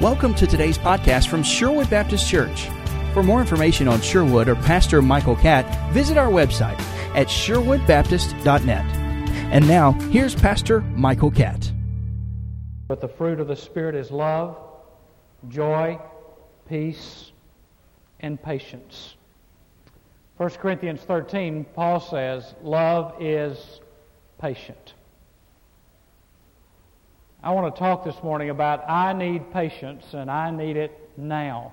Welcome to today's podcast from Sherwood Baptist Church. For more information on Sherwood or Pastor Michael Catt, visit our website at sherwoodbaptist.net. And now, here's Pastor Michael Catt. But the fruit of the Spirit is love, joy, peace, and patience. 1 Corinthians 13, Paul says, Love is patient. I want to talk this morning about I need patience and I need it now.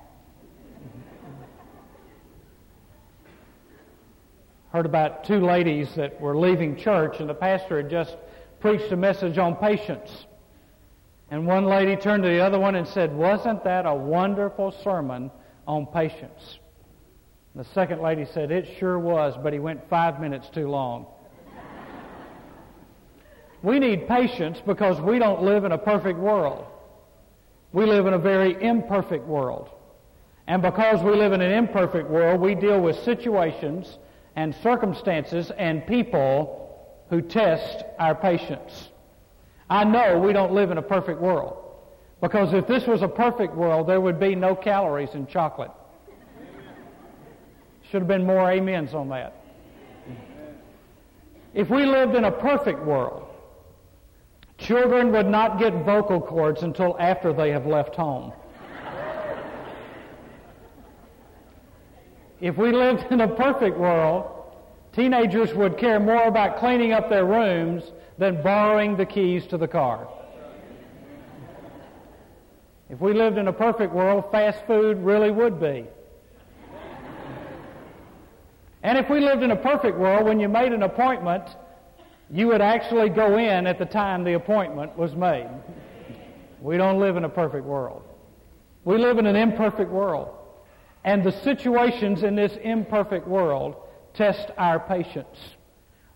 Heard about two ladies that were leaving church and the pastor had just preached a message on patience. And one lady turned to the other one and said, Wasn't that a wonderful sermon on patience? And the second lady said, It sure was, but he went five minutes too long. We need patience because we don't live in a perfect world. We live in a very imperfect world. And because we live in an imperfect world, we deal with situations and circumstances and people who test our patience. I know we don't live in a perfect world. Because if this was a perfect world, there would be no calories in chocolate. Should have been more amens on that. If we lived in a perfect world, Children would not get vocal cords until after they have left home. if we lived in a perfect world, teenagers would care more about cleaning up their rooms than borrowing the keys to the car. If we lived in a perfect world, fast food really would be. And if we lived in a perfect world, when you made an appointment, you would actually go in at the time the appointment was made. We don't live in a perfect world. We live in an imperfect world. And the situations in this imperfect world test our patience.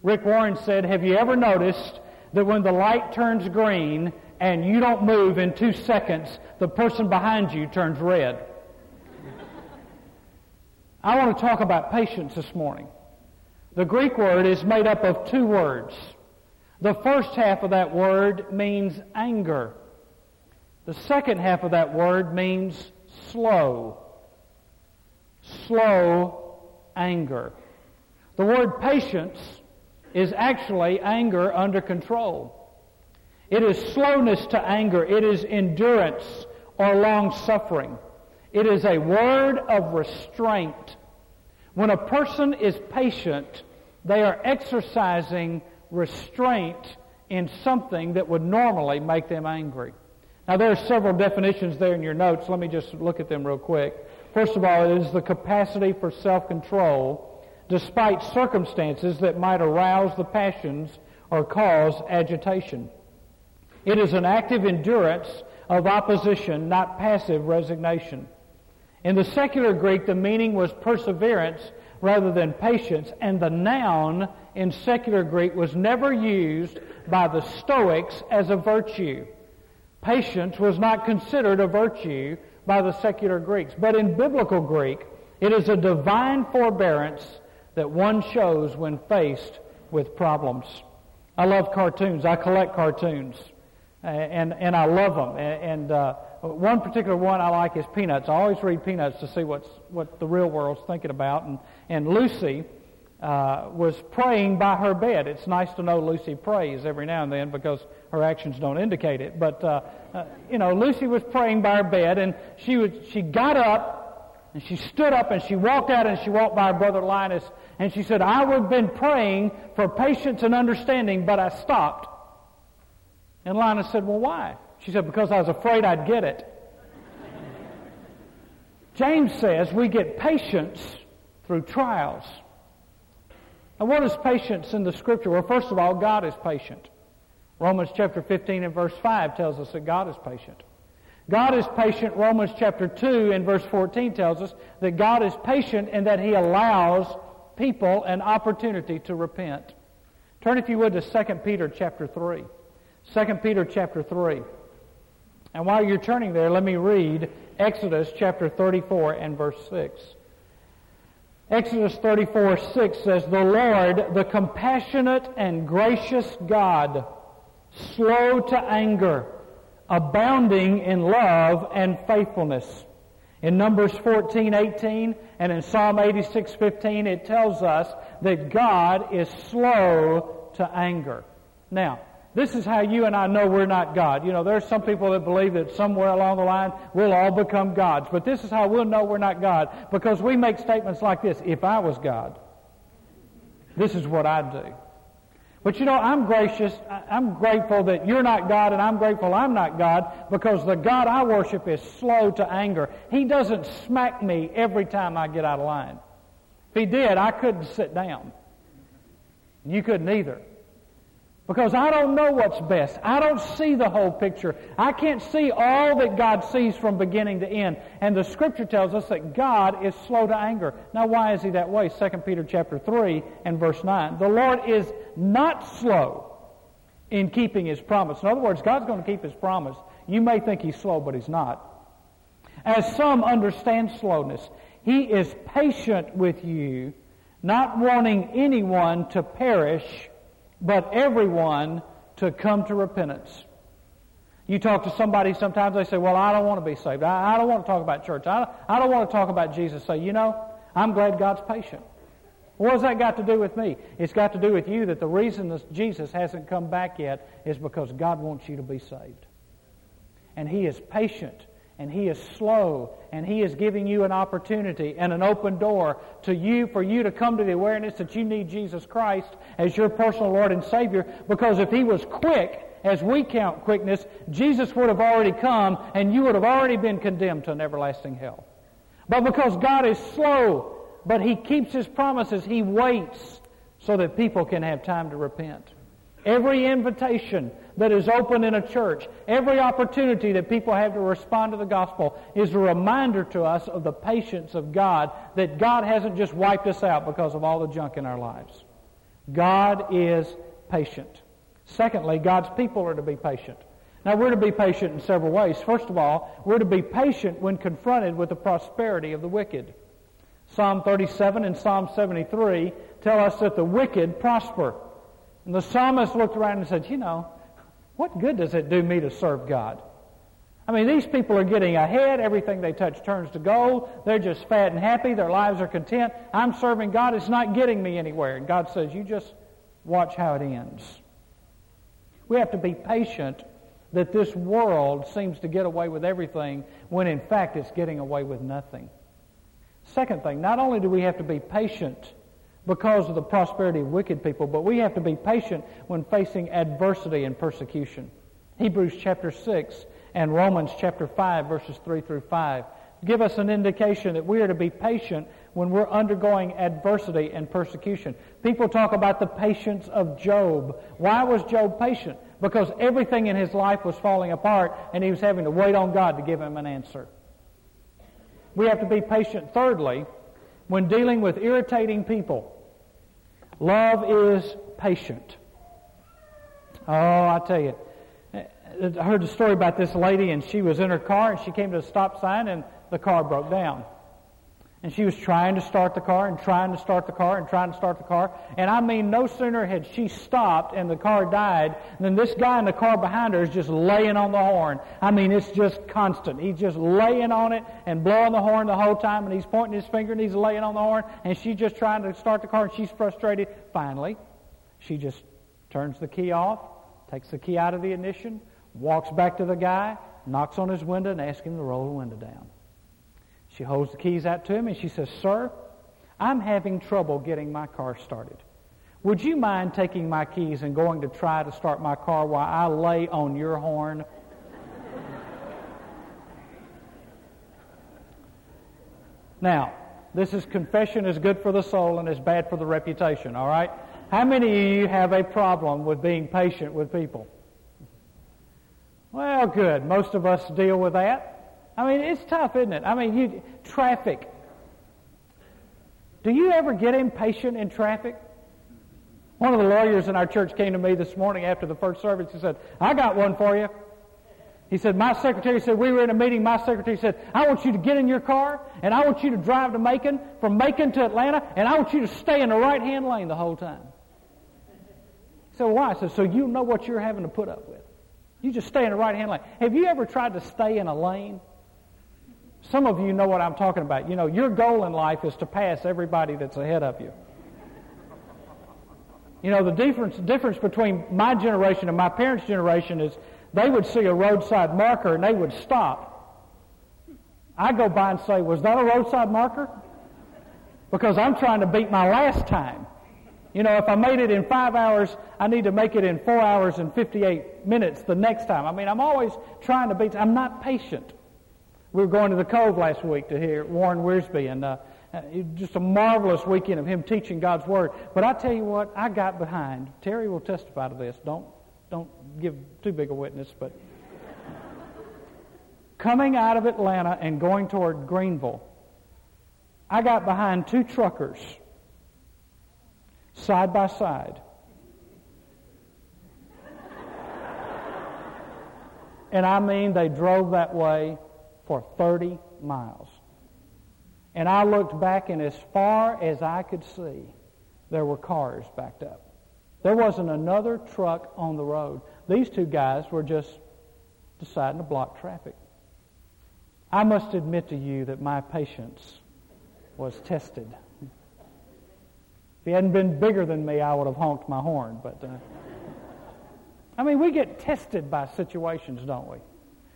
Rick Warren said, Have you ever noticed that when the light turns green and you don't move in two seconds, the person behind you turns red? I want to talk about patience this morning. The Greek word is made up of two words. The first half of that word means anger. The second half of that word means slow. Slow anger. The word patience is actually anger under control. It is slowness to anger. It is endurance or long suffering. It is a word of restraint when a person is patient, they are exercising restraint in something that would normally make them angry. Now, there are several definitions there in your notes. Let me just look at them real quick. First of all, it is the capacity for self control despite circumstances that might arouse the passions or cause agitation. It is an active endurance of opposition, not passive resignation. In the secular Greek, the meaning was perseverance rather than patience, and the noun in secular Greek was never used by the Stoics as a virtue. Patience was not considered a virtue by the secular Greeks, but in biblical Greek, it is a divine forbearance that one shows when faced with problems. I love cartoons. I collect cartoons, and and I love them. And, and uh, one particular one I like is Peanuts. I always read Peanuts to see what's, what the real world's thinking about. And, and Lucy uh, was praying by her bed. It's nice to know Lucy prays every now and then because her actions don't indicate it. But, uh, uh, you know, Lucy was praying by her bed and she, was, she got up and she stood up and she walked out and she walked by her brother Linus and she said, I would have been praying for patience and understanding, but I stopped. And Linus said, Well, why? She said, Because I was afraid I'd get it. James says we get patience through trials. And what is patience in the scripture? Well, first of all, God is patient. Romans chapter 15 and verse 5 tells us that God is patient. God is patient. Romans chapter 2 and verse 14 tells us that God is patient and that He allows people an opportunity to repent. Turn, if you would, to 2 Peter chapter 3. 2 Peter chapter 3. And while you're turning there, let me read Exodus chapter 34 and verse 6. Exodus 34, 6 says, The Lord, the compassionate and gracious God, slow to anger, abounding in love and faithfulness. In Numbers 14, 18, and in Psalm 86, 15, it tells us that God is slow to anger. Now, this is how you and I know we're not God. You know, there's some people that believe that somewhere along the line we'll all become gods. But this is how we'll know we're not God. Because we make statements like this. If I was God, this is what I'd do. But you know, I'm gracious. I'm grateful that you're not God, and I'm grateful I'm not God because the God I worship is slow to anger. He doesn't smack me every time I get out of line. If He did, I couldn't sit down. You couldn't either. Because I don't know what's best. I don't see the whole picture. I can't see all that God sees from beginning to end. And the scripture tells us that God is slow to anger. Now why is he that way? 2 Peter chapter 3 and verse 9. The Lord is not slow in keeping his promise. In other words, God's going to keep his promise. You may think he's slow, but he's not. As some understand slowness, he is patient with you, not wanting anyone to perish but everyone to come to repentance. You talk to somebody sometimes, they say, Well, I don't want to be saved. I, I don't want to talk about church. I, I don't want to talk about Jesus. Say, You know, I'm glad God's patient. What has that got to do with me? It's got to do with you that the reason that Jesus hasn't come back yet is because God wants you to be saved. And He is patient and He is slow, and He is giving you an opportunity and an open door to you for you to come to the awareness that you need Jesus Christ as your personal Lord and Savior. Because if He was quick, as we count quickness, Jesus would have already come, and you would have already been condemned to an everlasting hell. But because God is slow, but He keeps His promises, He waits so that people can have time to repent. Every invitation that is open in a church, every opportunity that people have to respond to the gospel is a reminder to us of the patience of God, that God hasn't just wiped us out because of all the junk in our lives. God is patient. Secondly, God's people are to be patient. Now, we're to be patient in several ways. First of all, we're to be patient when confronted with the prosperity of the wicked. Psalm 37 and Psalm 73 tell us that the wicked prosper. And the psalmist looked around and said, You know, what good does it do me to serve God? I mean, these people are getting ahead. Everything they touch turns to gold. They're just fat and happy. Their lives are content. I'm serving God. It's not getting me anywhere. And God says, You just watch how it ends. We have to be patient that this world seems to get away with everything when in fact it's getting away with nothing. Second thing, not only do we have to be patient because of the prosperity of wicked people, but we have to be patient when facing adversity and persecution. Hebrews chapter 6 and Romans chapter 5, verses 3 through 5 give us an indication that we are to be patient when we're undergoing adversity and persecution. People talk about the patience of Job. Why was Job patient? Because everything in his life was falling apart and he was having to wait on God to give him an answer. We have to be patient, thirdly, when dealing with irritating people. Love is patient. Oh, I tell you, I heard a story about this lady, and she was in her car, and she came to a stop sign, and the car broke down. And she was trying to start the car and trying to start the car and trying to start the car. And I mean, no sooner had she stopped and the car died than this guy in the car behind her is just laying on the horn. I mean, it's just constant. He's just laying on it and blowing the horn the whole time and he's pointing his finger and he's laying on the horn and she's just trying to start the car and she's frustrated. Finally, she just turns the key off, takes the key out of the ignition, walks back to the guy, knocks on his window and asks him to roll the window down. She holds the keys out to him and she says, Sir, I'm having trouble getting my car started. Would you mind taking my keys and going to try to start my car while I lay on your horn? now, this is confession is good for the soul and is bad for the reputation, all right? How many of you have a problem with being patient with people? Well, good. Most of us deal with that. I mean, it's tough, isn't it? I mean, you, traffic. Do you ever get impatient in traffic? One of the lawyers in our church came to me this morning after the first service. He said, I got one for you. He said, My secretary said, We were in a meeting. My secretary said, I want you to get in your car and I want you to drive to Macon, from Macon to Atlanta, and I want you to stay in the right hand lane the whole time. He So why? I said, So you know what you're having to put up with. You just stay in the right hand lane. Have you ever tried to stay in a lane? Some of you know what I'm talking about. You know, your goal in life is to pass everybody that's ahead of you. You know, the difference, difference between my generation and my parents' generation is they would see a roadside marker and they would stop. I go by and say, Was that a roadside marker? Because I'm trying to beat my last time. You know, if I made it in five hours, I need to make it in four hours and 58 minutes the next time. I mean, I'm always trying to beat, I'm not patient. We were going to the Cove last week to hear Warren Wiersbe, and uh, just a marvelous weekend of him teaching God's Word. But I tell you what, I got behind. Terry will testify to this. Don't, don't give too big a witness, but coming out of Atlanta and going toward Greenville, I got behind two truckers side by side. and I mean, they drove that way for 30 miles. And I looked back, and as far as I could see, there were cars backed up. There wasn't another truck on the road. These two guys were just deciding to block traffic. I must admit to you that my patience was tested. If he hadn't been bigger than me, I would have honked my horn. But uh, I mean, we get tested by situations, don't we?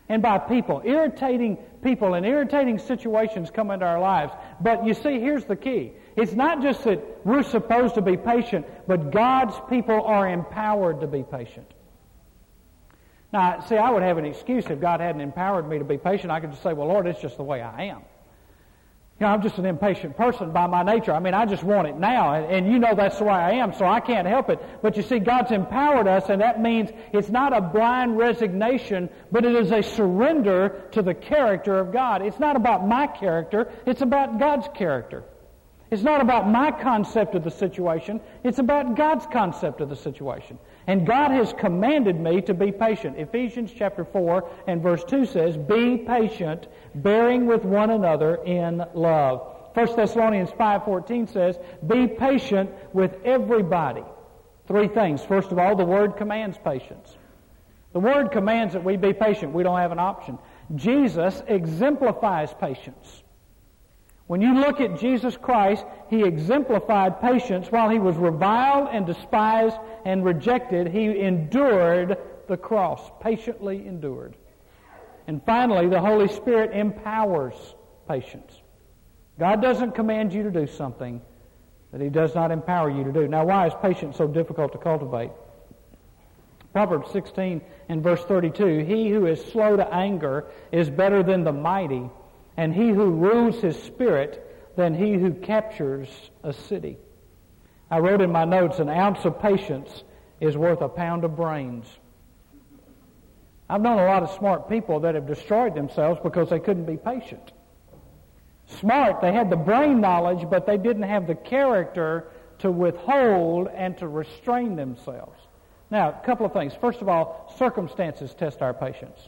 And by people. Irritating people and irritating situations come into our lives. But you see, here's the key. It's not just that we're supposed to be patient, but God's people are empowered to be patient. Now, see, I would have an excuse if God hadn't empowered me to be patient. I could just say, well, Lord, it's just the way I am. You know, I'm just an impatient person by my nature. I mean, I just want it now. And, and, you know that's the way I am, so I can't help it. But you see, God's empowered us, and that means it's not a blind resignation, but it is a surrender to the character of God. It's not about my character, it's about God's character. It's not about my concept of the situation, it's about God's concept of the situation. And God has commanded me to be patient. Ephesians chapter 4 and verse 2 says, Be patient, bearing with one another in love. 1 Thessalonians 5.14 says, Be patient with everybody. Three things. First of all, the Word commands patience. The Word commands that we be patient. We don't have an option. Jesus exemplifies patience. When you look at Jesus Christ, he exemplified patience while he was reviled and despised and rejected. He endured the cross, patiently endured. And finally, the Holy Spirit empowers patience. God doesn't command you to do something that he does not empower you to do. Now, why is patience so difficult to cultivate? Proverbs 16 and verse 32 He who is slow to anger is better than the mighty and he who rules his spirit than he who captures a city. I wrote in my notes, an ounce of patience is worth a pound of brains. I've known a lot of smart people that have destroyed themselves because they couldn't be patient. Smart, they had the brain knowledge, but they didn't have the character to withhold and to restrain themselves. Now, a couple of things. First of all, circumstances test our patience.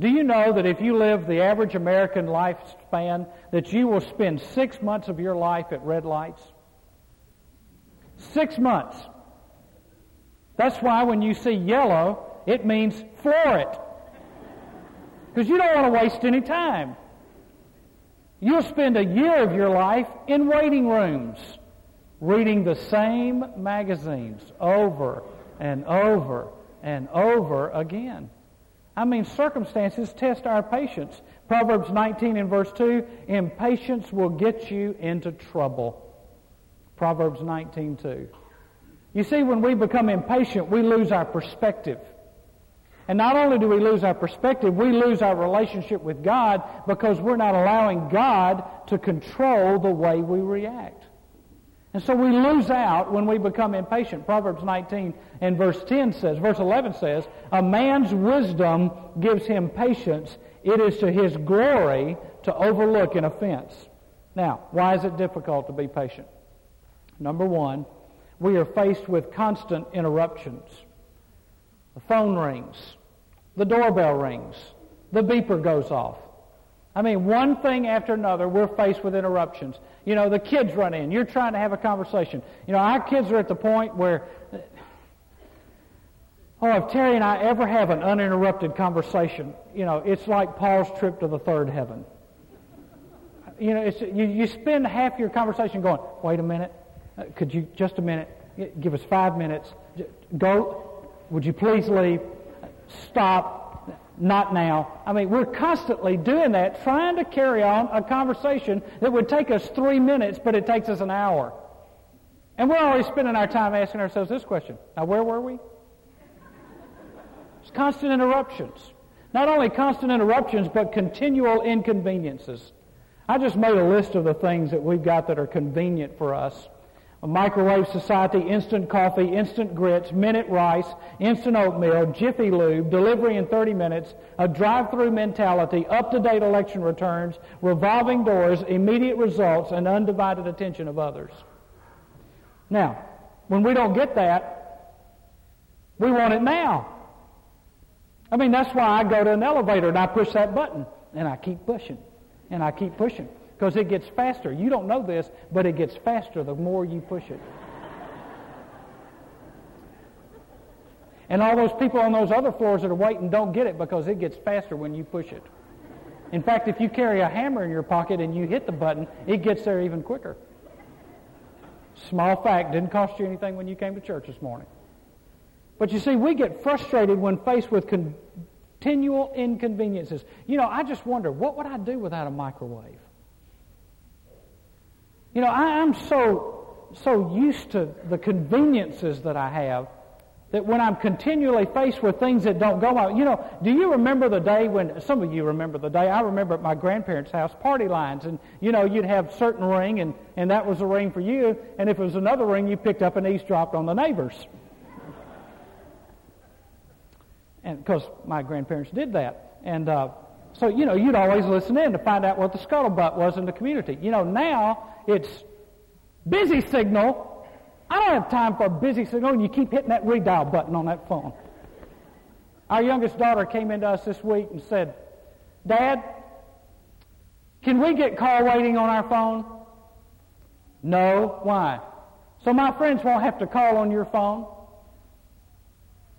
Do you know that if you live the average American lifespan, that you will spend six months of your life at red lights? Six months. That's why when you see yellow, it means floor it. Because you don't want to waste any time. You'll spend a year of your life in waiting rooms, reading the same magazines over and over and over again. I mean, circumstances test our patience. Proverbs 19 and verse 2 impatience will get you into trouble. Proverbs 19:2. You see, when we become impatient, we lose our perspective. And not only do we lose our perspective, we lose our relationship with God because we're not allowing God to control the way we react. And so we lose out when we become impatient. Proverbs 19 and verse 10 says, verse 11 says, A man's wisdom gives him patience. It is to his glory to overlook an offense. Now, why is it difficult to be patient? Number one, we are faced with constant interruptions. The phone rings. The doorbell rings. The beeper goes off. I mean, one thing after another, we're faced with interruptions. You know, the kids run in. You're trying to have a conversation. You know, our kids are at the point where Oh, if Terry and I ever have an uninterrupted conversation, you know, it's like Paul's trip to the third heaven. You know, you, you spend half your conversation going, wait a minute, uh, could you, just a minute, give us five minutes, go, would you please leave, stop, not now. I mean, we're constantly doing that, trying to carry on a conversation that would take us three minutes, but it takes us an hour. And we're always spending our time asking ourselves this question. Now, where were we? It's constant interruptions. Not only constant interruptions, but continual inconveniences. I just made a list of the things that we've got that are convenient for us. A microwave society, instant coffee, instant grits, minute rice, instant oatmeal, Jiffy Lube, delivery in 30 minutes, a drive-through mentality, up-to-date election returns, revolving doors, immediate results, and undivided attention of others. Now, when we don't get that, we want it now. I mean, that's why I go to an elevator and I push that button and I keep pushing and I keep pushing because it gets faster. You don't know this, but it gets faster the more you push it. and all those people on those other floors that are waiting don't get it because it gets faster when you push it. In fact, if you carry a hammer in your pocket and you hit the button, it gets there even quicker. Small fact, didn't cost you anything when you came to church this morning. But you see, we get frustrated when faced with continual inconveniences. You know, I just wonder, what would I do without a microwave? You know, I, am so, so used to the conveniences that I have that when I'm continually faced with things that don't go out, you know, do you remember the day when, some of you remember the day, I remember at my grandparents' house, party lines, and, you know, you'd have certain ring, and, and that was a ring for you, and if it was another ring, you picked up and eavesdropped on the neighbors. And because my grandparents did that. And uh, so, you know, you'd always listen in to find out what the scuttlebutt was in the community. You know, now it's busy signal I don't have time for a busy signal, and you keep hitting that redial button on that phone. Our youngest daughter came into us this week and said, Dad, can we get call waiting on our phone? No. Why? So my friends won't have to call on your phone?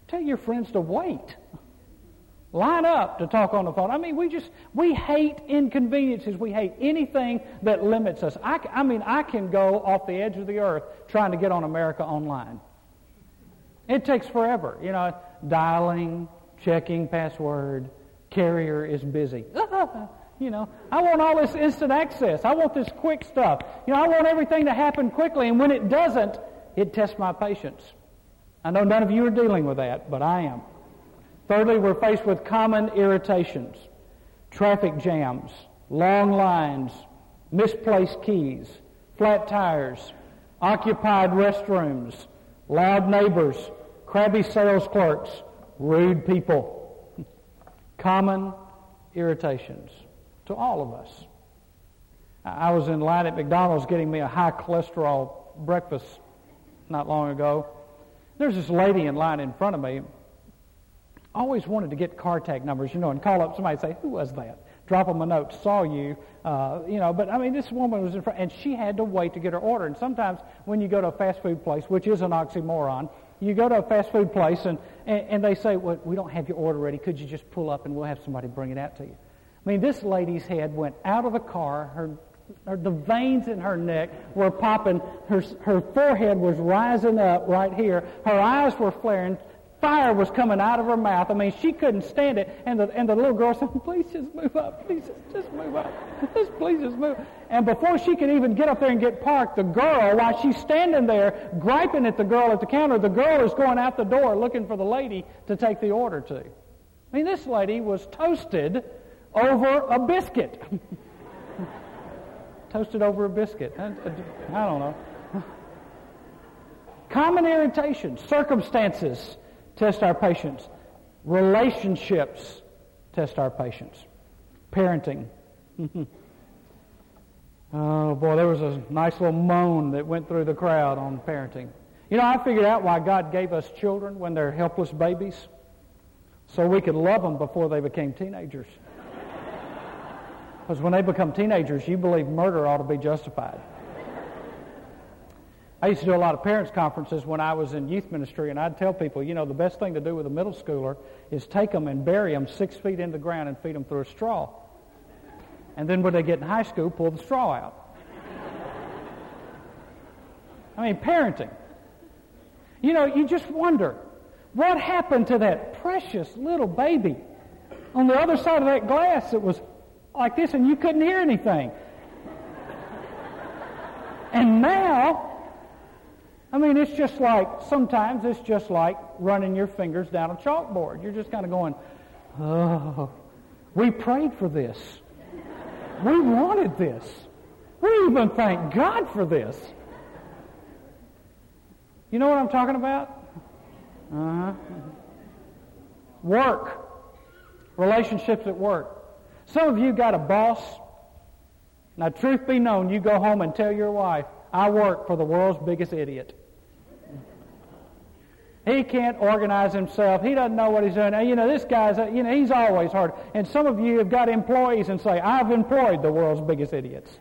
Tell your friends to wait line up to talk on the phone. I mean, we just, we hate inconveniences. We hate anything that limits us. I, I mean, I can go off the edge of the earth trying to get on America Online. It takes forever. You know, dialing, checking password, carrier is busy. you know, I want all this instant access. I want this quick stuff. You know, I want everything to happen quickly, and when it doesn't, it tests my patience. I know none of you are dealing with that, but I am. Thirdly, we're faced with common irritations, traffic jams, long lines, misplaced keys, flat tires, occupied restrooms, loud neighbors, crabby sales clerks, rude people. Common irritations to all of us. I was in line at McDonald's getting me a high cholesterol breakfast not long ago. There's this lady in line in front of me always wanted to get car tag numbers, you know, and call up somebody and say, who was that? Drop them a note, saw you, uh, you know, but I mean, this woman was in front, and she had to wait to get her order. And sometimes when you go to a fast food place, which is an oxymoron, you go to a fast food place and, and, and they say, well, we don't have your order ready. Could you just pull up and we'll have somebody bring it out to you? I mean, this lady's head went out of the car. Her, her the veins in her neck were popping. Her, her forehead was rising up right here. Her eyes were flaring fire was coming out of her mouth. I mean, she couldn't stand it. And the, and the little girl said, please just move up. Please just, move up. Just please just move. And before she could even get up there and get parked, the girl, while she's standing there griping at the girl at the counter, the girl is going out the door looking for the lady to take the order to. I mean, this lady was toasted over a biscuit. toasted over a biscuit. I, I don't know. Common irritation, circumstances test our patience. Relationships test our patience. Parenting. oh boy, there was a nice little moan that went through the crowd on parenting. You know, I figured out why God gave us children when they're helpless babies. So we could love them before they became teenagers. Because when they become teenagers, you believe murder ought to be justified. I used to do a lot of parents' conferences when I was in youth ministry, and I'd tell people, you know, the best thing to do with a middle schooler is take them and bury them six feet in the ground and feed them through a straw. And then when they get in high school, pull the straw out. I mean, parenting. You know, you just wonder what happened to that precious little baby on the other side of that glass that was like this and you couldn't hear anything. And now, I mean, it's just like, sometimes it's just like running your fingers down a chalkboard. You're just kind of going, oh, we prayed for this. We wanted this. We even thank God for this. You know what I'm talking about? Uh-huh. Work. Relationships at work. Some of you got a boss. Now, truth be known, you go home and tell your wife, I work for the world's biggest idiot. He can't organize himself. He doesn't know what he's doing. And, You know, this guy's, you know, he's always hard. And some of you have got employees and say, I've employed the world's biggest idiots.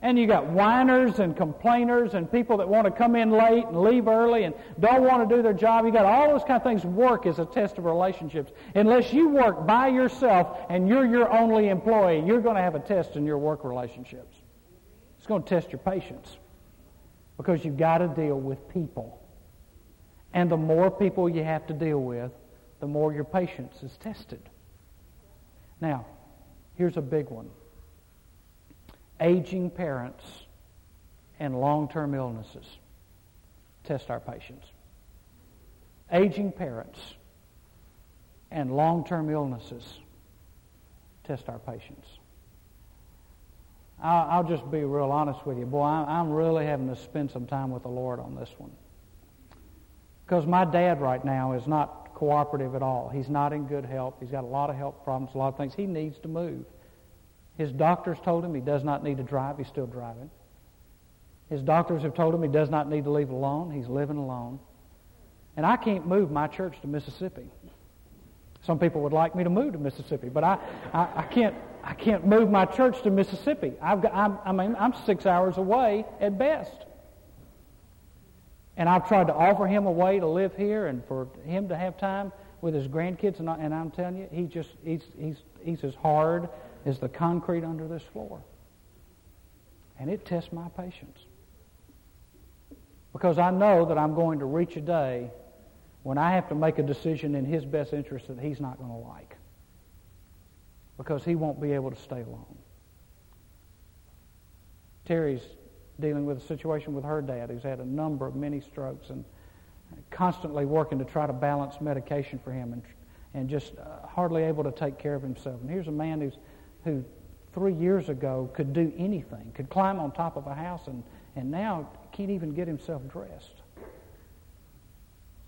And you got whiners and complainers and people that want to come in late and leave early and don't want to do their job. You got all those kind of things. Work is a test of relationships. Unless you work by yourself and you're your only employee, you're going to have a test in your work relationships. It's going to test your patience because you've got to deal with people. And the more people you have to deal with, the more your patience is tested. Now, here's a big one aging parents and long term illnesses test our patience. Aging parents and long term illnesses test our patience. I'll, I'll, just be real honest with you. Boy, I'm really having to spend some time with the Lord on this one. Because my dad right now is not cooperative at all. He's not in good health. He's got a lot of health problems, a lot of things. He needs to move. His doctors told him he does not need to drive. He's still driving. His doctors have told him he does not need to leave alone. He's living alone. And I can't move my church to Mississippi. Some people would like me to move to Mississippi, but I, I, I can't, I can't move my church to Mississippi. I've got, I'm, I mean, I'm six hours away at best. And I've tried to offer him a way to live here and for him to have time with his grandkids. And, I, and I'm telling you, he just, he's, he's, he's as hard is the concrete under this floor. And it tests my patience. Because I know that I'm going to reach a day when I have to make a decision in his best interest that he's not going to like. Because he won't be able to stay alone. Terry's dealing with a situation with her dad who's had a number of many strokes and constantly working to try to balance medication for him and, and just uh, hardly able to take care of himself. And here's a man who's who three years ago could do anything, could climb on top of a house, and, and now can't even get himself dressed.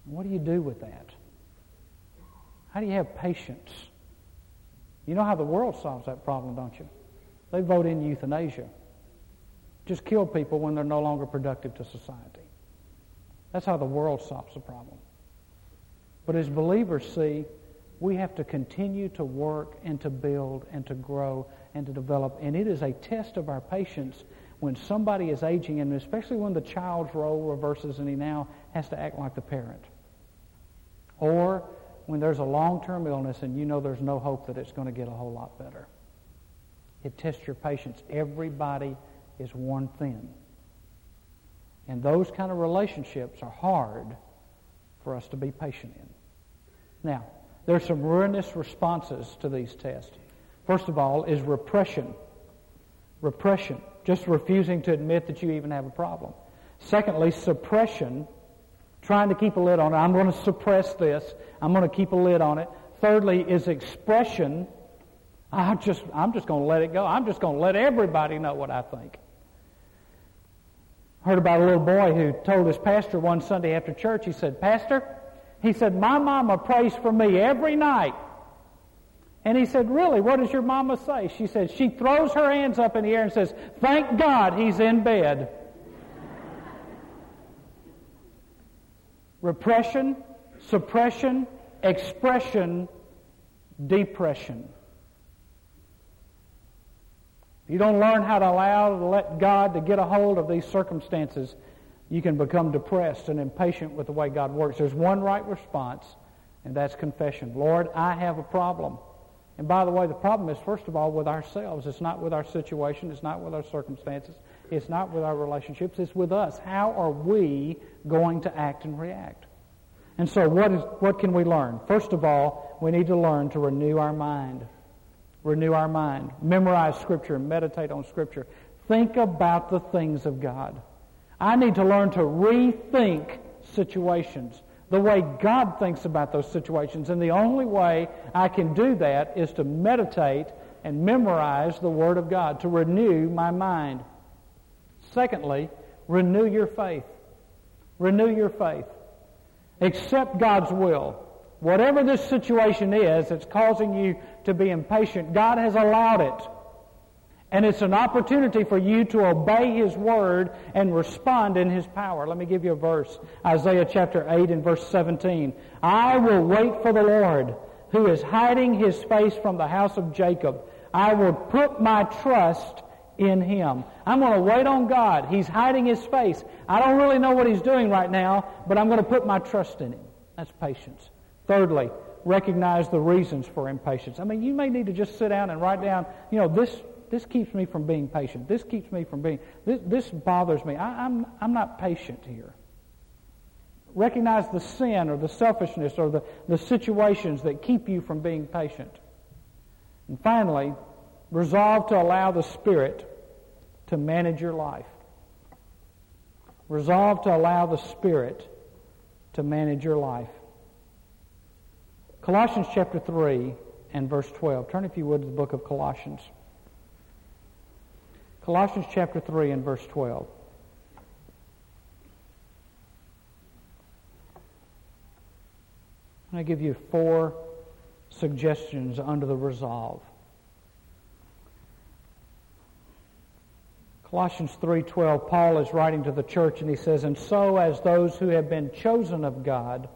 What do you do with that? How do you have patience? You know how the world solves that problem, don't you? They vote in euthanasia. Just kill people when they're no longer productive to society. That's how the world solves the problem. But as believers see, we have to continue to work and to build and to grow and to develop. And it is a test of our patience when somebody is aging, and especially when the child's role reverses and he now has to act like the parent. Or when there's a long-term illness and you know there's no hope that it's going to get a whole lot better. It tests your patience. Everybody is worn thin. And those kind of relationships are hard for us to be patient in. Now, there's some ruinous responses to these tests. First of all is repression. Repression, just refusing to admit that you even have a problem. Secondly, suppression, trying to keep a lid on it. I'm going to suppress this. I'm going to keep a lid on it. Thirdly is expression. I just, I'm just going to let it go. I'm just going to let everybody know what I think. Heard about a little boy who told his pastor one Sunday after church, he said, Pastor, he said, My mama prays for me every night. And he said, Really? What does your mama say? She said, She throws her hands up in the air and says, Thank God he's in bed. Repression, suppression, expression, depression. You don't learn how to allow to let God to get a hold of these circumstances, you can become depressed and impatient with the way God works. There's one right response, and that's confession. Lord, I have a problem. And by the way, the problem is, first of all, with ourselves. It's not with our situation. It's not with our circumstances. It's not with our relationships. It's with us. How are we going to act and react? And so, what, is, what can we learn? First of all, we need to learn to renew our mind. Renew our mind. Memorize Scripture. Meditate on Scripture. Think about the things of God. I need to learn to rethink situations the way God thinks about those situations. And the only way I can do that is to meditate and memorize the Word of God, to renew my mind. Secondly, renew your faith. Renew your faith. Accept God's will. Whatever this situation is that's causing you to be impatient, God has allowed it. And it's an opportunity for you to obey His Word and respond in His power. Let me give you a verse. Isaiah chapter 8 and verse 17. I will wait for the Lord, who is hiding His face from the house of Jacob. I will put my trust in Him. I'm going to wait on God. He's hiding His face. I don't really know what He's doing right now, but I'm going to put my trust in Him. That's patience. Thirdly, recognize the reasons for impatience. I mean, you may need to just sit down and write down, you know, this this keeps me from being patient. This keeps me from being, this, this bothers me. I, I'm, I'm not patient here. Recognize the sin or the selfishness or the, the situations that keep you from being patient. And finally, resolve to allow the Spirit to manage your life. Resolve to allow the Spirit to manage your life. Colossians chapter 3 and verse 12. Turn, if you would, to the book of Colossians. Colossians chapter 3 and verse 12. I'm going to give you four suggestions under the resolve. Colossians 3:12 Paul is writing to the church and he says and so as those who have been chosen of God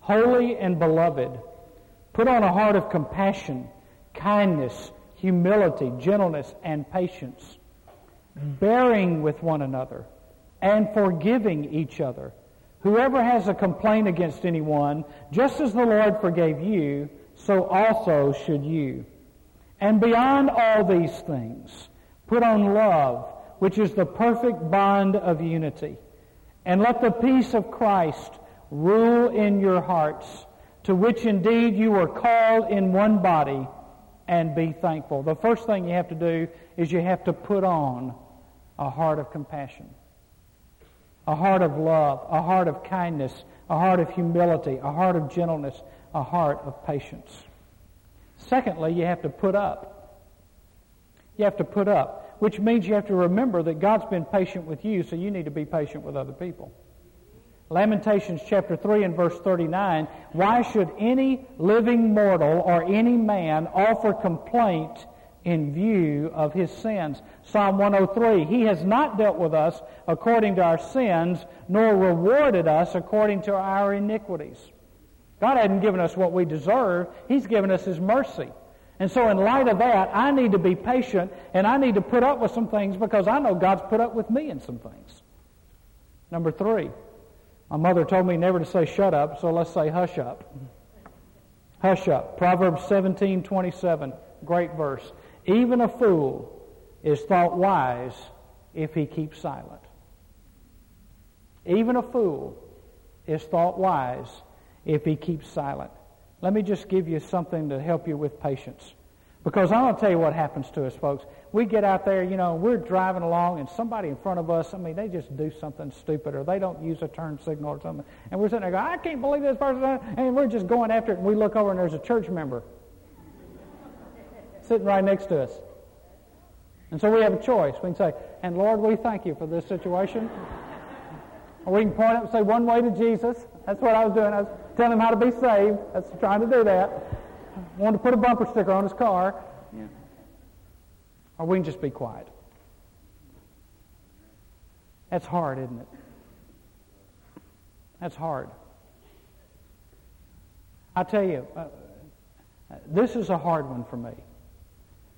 holy and beloved put on a heart of compassion kindness humility gentleness and patience bearing with one another, and forgiving each other. Whoever has a complaint against anyone, just as the Lord forgave you, so also should you. And beyond all these things, put on love, which is the perfect bond of unity. And let the peace of Christ rule in your hearts, to which indeed you were called in one body, and be thankful. The first thing you have to do is you have to put on a heart of compassion, a heart of love, a heart of kindness, a heart of humility, a heart of gentleness, a heart of patience. Secondly, you have to put up. You have to put up, which means you have to remember that God's been patient with you, so you need to be patient with other people. Lamentations chapter 3 and verse 39, why should any living mortal or any man offer complaint in view of his sins. Psalm 103, He has not dealt with us according to our sins, nor rewarded us according to our iniquities. God hadn't given us what we deserve. He's given us His mercy. And so in light of that, I need to be patient and I need to put up with some things because I know God's put up with me in some things. Number three, my mother told me never to say shut up, so let's say hush up. Hush up. Proverbs 17, 27. Great verse. Even a fool is thought wise if he keeps silent. Even a fool is thought wise if he keeps silent. Let me just give you something to help you with patience. Because I'm going to tell you what happens to us, folks. We get out there, you know, we're driving along, and somebody in front of us, I mean, they just do something stupid, or they don't use a turn signal or something. And we're sitting there going, I can't believe this person, and we're just going after it, and we look over, and there's a church member sitting right next to us. And so we have a choice. We can say, and Lord, we thank you for this situation. or we can point up and say one way to Jesus. That's what I was doing. I was telling him how to be saved. That's trying to do that. I wanted to put a bumper sticker on his car. Yeah. Or we can just be quiet. That's hard, isn't it? That's hard. I tell you, uh, this is a hard one for me.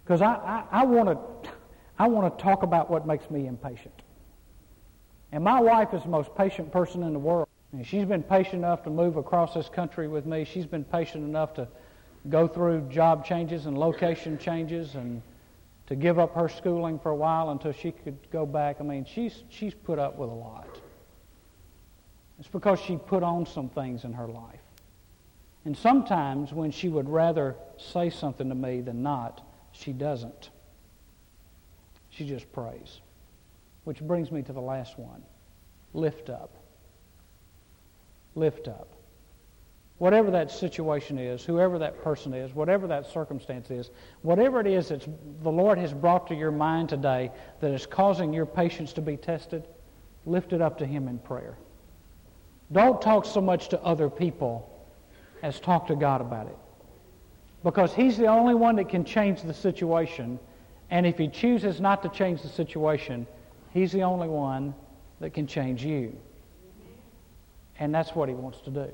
Because I, I, I want to I want to talk about what makes me impatient. And my wife is the most patient person in the world. And she's been patient enough to move across this country with me. She's been patient enough to go through job changes and location changes and to give up her schooling for a while until she could go back. I mean, she's, she's put up with a lot. It's because she put on some things in her life. And sometimes when she would rather say something to me than not, she doesn't. She just prays. Which brings me to the last one lift up. Lift up. Whatever that situation is, whoever that person is, whatever that circumstance is, whatever it is that the Lord has brought to your mind today that is causing your patience to be tested, lift it up to Him in prayer. Don't talk so much to other people as talk to God about it. Because He's the only one that can change the situation. And if He chooses not to change the situation, He's the only one that can change you. And that's what He wants to do.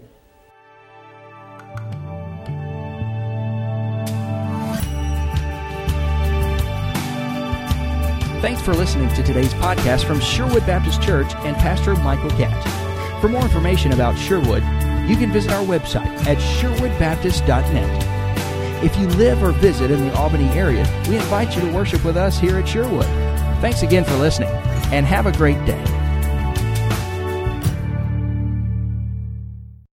Thanks for listening to today's podcast from Sherwood Baptist Church and Pastor Michael Catt. For more information about Sherwood, you can visit our website at sherwoodbaptist.net. If you live or visit in the Albany area, we invite you to worship with us here at Sherwood. Thanks again for listening, and have a great day.